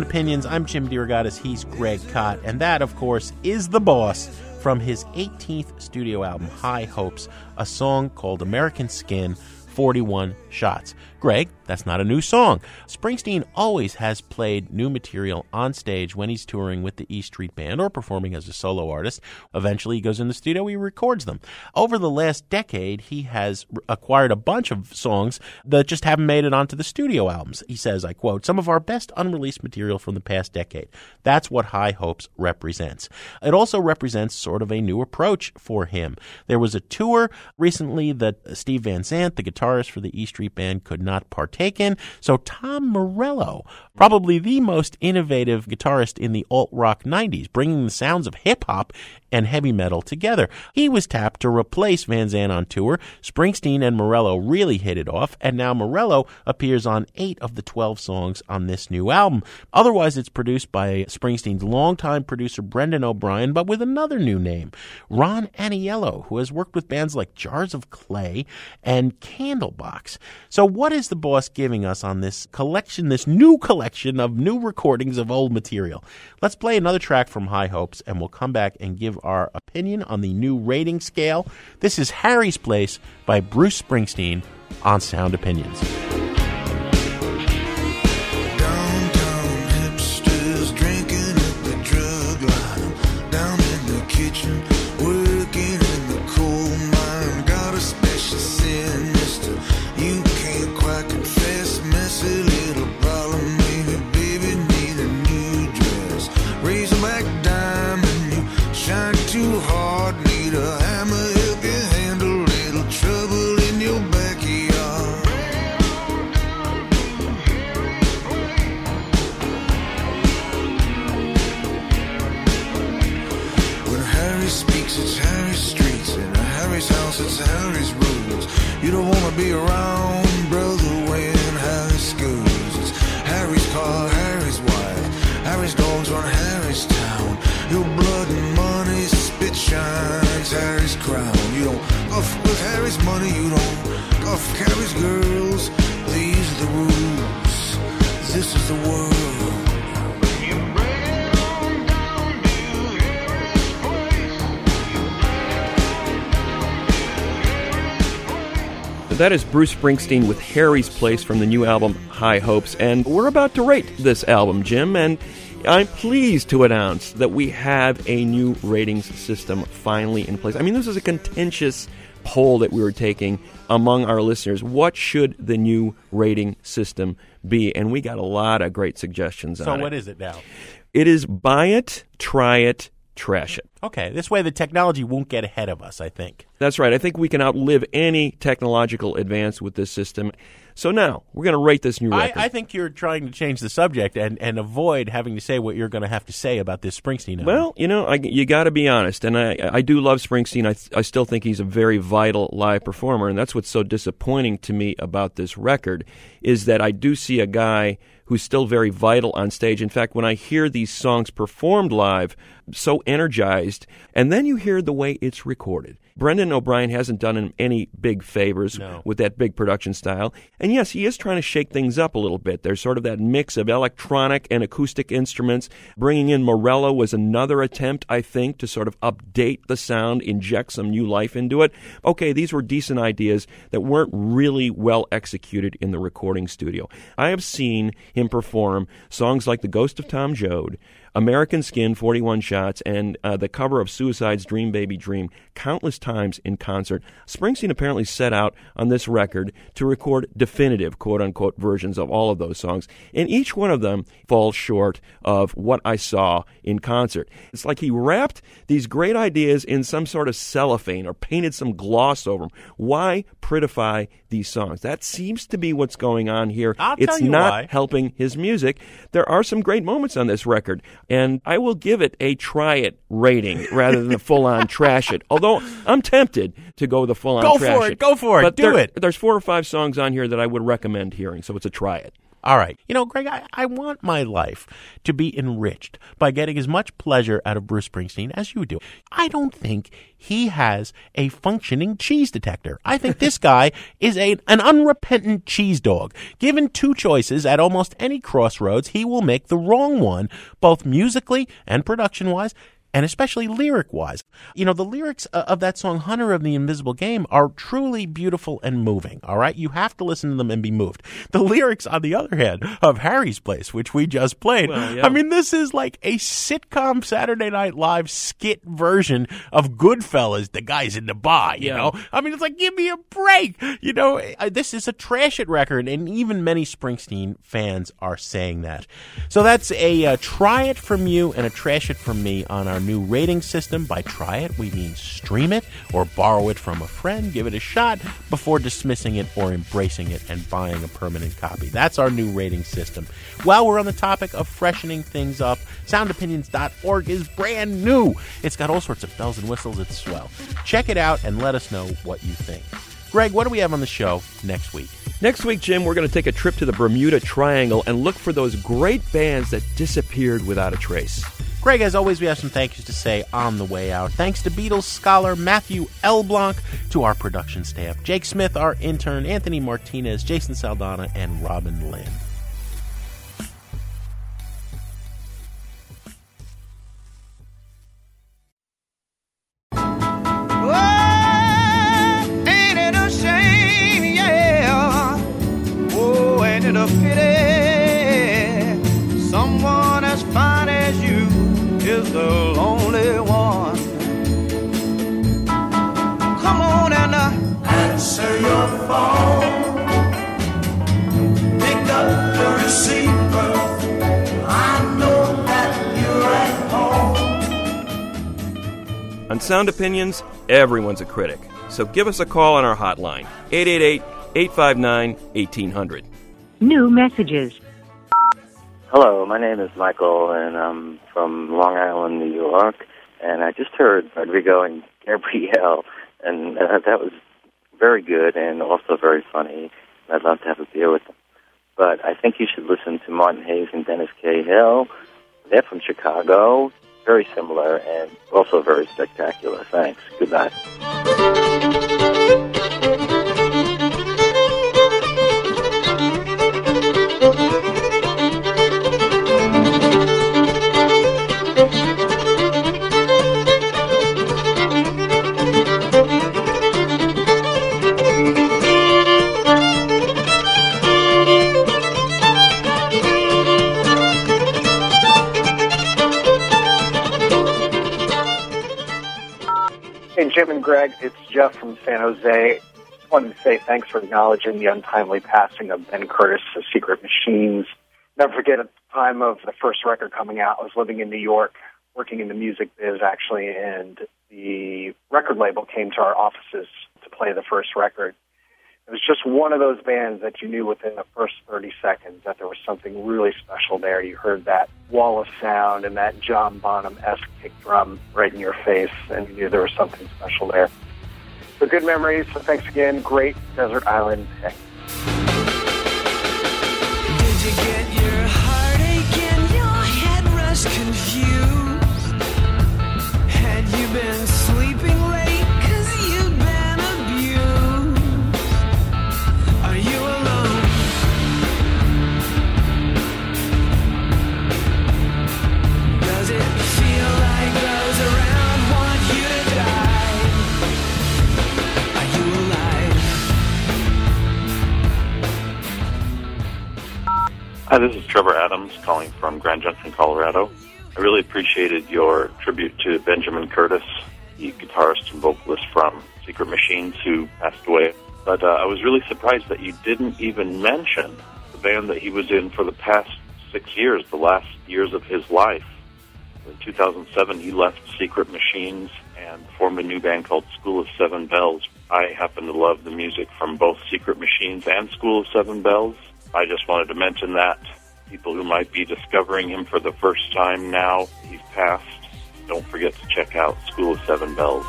Speaker 7: Sound Opinions. I'm Jim DeRogatis. He's Greg Kot. And that, of course, is The Boss from his 18th studio album, High Hopes, a song called American Skin 41 Shots. Greg, that's not a new song. Springsteen always has played new material on stage when he's touring with the E Street Band or performing as a solo artist. Eventually, he goes in the studio, he records them. Over the last decade, he has acquired a bunch of songs that just haven't made it onto the studio albums. He says, I quote, some of our best unreleased material from the past decade. That's what High Hopes represents. It also represents sort of a new approach for him. There was a tour recently that Steve Van Zandt, the guitarist for the E Street Band, could not partake in. So Tom Morello, probably the most innovative guitarist in the alt rock 90s, bringing the sounds of hip hop and heavy metal together. He was tapped to replace Van Zandt on tour. Springsteen and Morello really hit it off, and now Morello appears on eight of the 12 songs on this new album. Otherwise, it's produced by Springsteen's longtime producer Brendan O'Brien, but with another new name, Ron Aniello, who has worked with bands like Jars of Clay and Candlebox. So, what is the boss giving us on this collection, this new collection of new recordings of old material? Let's play another track from High Hopes, and we'll come back and give our opinion on the new rating scale. This is Harry's Place by Bruce Springsteen on Sound Opinions.
Speaker 10: You don't wanna be around, brother, when Harry schools. It's Harry's car, Harry's wife, Harry's dogs run Harry's town. Your blood and money spit shines Harry's crown. You don't guff with Harry's money, you don't guff Harry's girls. These are the rules. This is the world.
Speaker 6: That is Bruce Springsteen with Harry's Place from the new album High Hopes. And we're about to rate this album, Jim. And I'm pleased to announce that we have a new ratings system finally in place. I mean, this is a contentious poll that we were taking among our listeners. What should the new rating system be? And we got a lot of great suggestions
Speaker 7: So
Speaker 6: on
Speaker 7: what
Speaker 6: it.
Speaker 7: is it now?
Speaker 6: It is buy it, try it, trash it.
Speaker 7: Okay, this way the technology won't get ahead of us, I think.
Speaker 6: That's right. I think we can outlive any technological advance with this system. So now we're going to rate this new
Speaker 7: I,
Speaker 6: record.
Speaker 7: I think you're trying to change the subject and, and avoid having to say what you're going to have to say about this Springsteen album.
Speaker 6: Well, you know, I, you got to be honest, and I, I do love Springsteen. I, I still think he's a very vital live performer, and that's what's so disappointing to me about this record is that I do see a guy who's still very vital on stage. In fact, when I hear these songs performed live, so energized, and then you hear the way it's recorded. Brendan O'Brien hasn't done him any big favors
Speaker 7: No.
Speaker 6: with that big production style. And yes, he is trying to shake things up a little bit. There's sort of that mix of electronic and acoustic instruments. Bringing in Morello was another attempt, I think, to sort of update the sound, inject some new life into it. Okay, these were decent ideas that weren't really well executed in the recording studio. I have seen him perform songs like The Ghost of Tom Joad. American Skin, 41 Shots, and uh, the cover of Suicide's Dream Baby Dream countless times in concert. Springsteen apparently set out on this record to record definitive, quote unquote, versions of all of those songs, and each one of them falls short of what I saw in concert. It's like he wrapped these great ideas in some sort of cellophane or painted some gloss over them. Why prettify these songs? That seems to be what's going on here.
Speaker 7: I'll
Speaker 6: it's
Speaker 7: tell you
Speaker 6: not
Speaker 7: why.
Speaker 6: helping his music. There are some great moments on this record, and I will give it a try it rating rather than a full on trash it. Although I'm tempted to go the full on
Speaker 7: Go for it, go for it,
Speaker 6: But
Speaker 7: do
Speaker 6: there-
Speaker 7: it.
Speaker 6: There's four or five songs on here that I would recommend hearing, so it's a try it.
Speaker 7: All right. You know, Greg, I, I want my life to be enriched by getting as much pleasure out of Bruce Springsteen as you do. I don't think he has a functioning cheese detector. I think this guy is a, an unrepentant cheese dog. Given two choices at almost any crossroads, he will make the wrong one, both musically and production wise. And especially lyric wise. You know, the lyrics uh, of that song, Hunter of the Invisible Game, are truly beautiful and moving. All right. You have to listen to them and be moved. The lyrics, on the other hand, of Harry's Place, which we just played,
Speaker 6: Well, yeah.
Speaker 7: I mean, this is like a sitcom Saturday Night Live skit version of Goodfellas, the guys in the bar, you
Speaker 6: Yeah.
Speaker 7: know? I mean, it's like, give me a break. You know, uh, this is a trash it record, and even many Springsteen fans are saying that. So that's a uh, try it from you and a trash it from me on our new rating system. By try it, we mean stream it or borrow it from a friend, give it a shot before dismissing it or embracing it and buying a permanent copy. That's our new rating system. While we're on the topic of freshening things up, soundopinions.org is brand new. It's got all sorts of bells and whistles. It's swell. Check it out and let us know what you think. Greg, what do we have on the show next week?
Speaker 6: Next week, Jim, we're going to take a trip to the Bermuda Triangle and look for those great bands that disappeared without a trace.
Speaker 7: Greg, as always, we have some thank yous to say on the way out. Thanks to Beatles scholar Matthew L. To our production staff, Jake Smith, our intern, Anthony Martinez, Jason Saldanha, and Robin Lynn.
Speaker 6: Sound Opinions, everyone's a critic. So give us a call on our hotline, 888 859 1800.
Speaker 13: New messages.
Speaker 14: Hello, my name is Michael, and I'm from Long Island, New York. And I just heard Rodrigo and Gabrielle and uh, that was very good and also very funny. I'd love to have a beer with them. But I think you should listen to Martin Hayes and Dennis Cahill. They're from Chicago, very similar and also very spectacular. Thanks. Good night.
Speaker 15: Jim and Greg, it's Jeff from San Jose. wanted to say thanks for acknowledging the untimely passing of Ben Curtis of Secret Machines. Never forget at the time of the first record coming out, I was living in New York, working in the music biz actually, and the record label came to our offices to play the first record. It was just one of those bands that you knew within the first 30 seconds that there was something really special there. You heard that wall of sound and that John Bonham-esque kick drum right in your face, and you knew there was something special there. So good memories. So thanks again. Great Desert Island. Hey.
Speaker 16: Hi, this is Trevor Adams calling from Grand Junction, Colorado. I really appreciated your tribute to Benjamin Curtis, the guitarist and vocalist from Secret Machines who passed away. But uh, I was really surprised that you didn't even mention the band that he was in for the past six years, the last years of his life. In 2007, he left Secret Machines and formed a new band called School of Seven Bells. I happen to love the music from both Secret Machines and School of Seven Bells. I just wanted to mention that. People who might be discovering him for the first time now, he's passed. Don't forget to check out School of Seven Bells.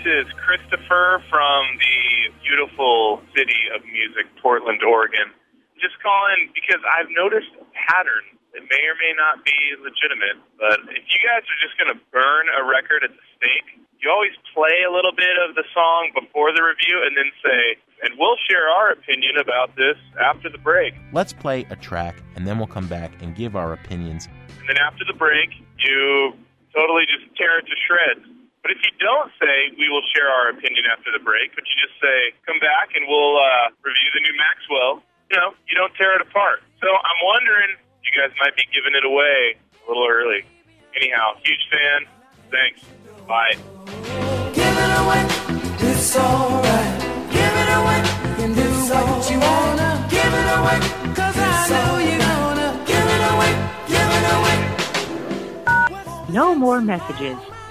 Speaker 17: This is Christopher from the beautiful city of music, Portland, Oregon. Just calling because I've noticed a pattern that may or may not be legitimate, but if you guys are just going to burn a record at the stake, you always play a little bit of the song before the review and then say, and we'll share our opinion about this after the break.
Speaker 7: Let's play a track, and then we'll come back and give our opinions.
Speaker 17: And then after the break, you totally just tear it to shreds. But if you don't say we will share our opinion after the break, but you just say come back and we'll uh, review the new Maxwell, you know, you don't tear it apart. So I'm wondering, you guys might be giving it away a little early. Anyhow, huge fan. Thanks. Bye.
Speaker 8: Give it away, it's alright. Give it away, you can do what you wanna. Give it away, cause I know you're gonna. Give it away, give it away.
Speaker 13: No more messages.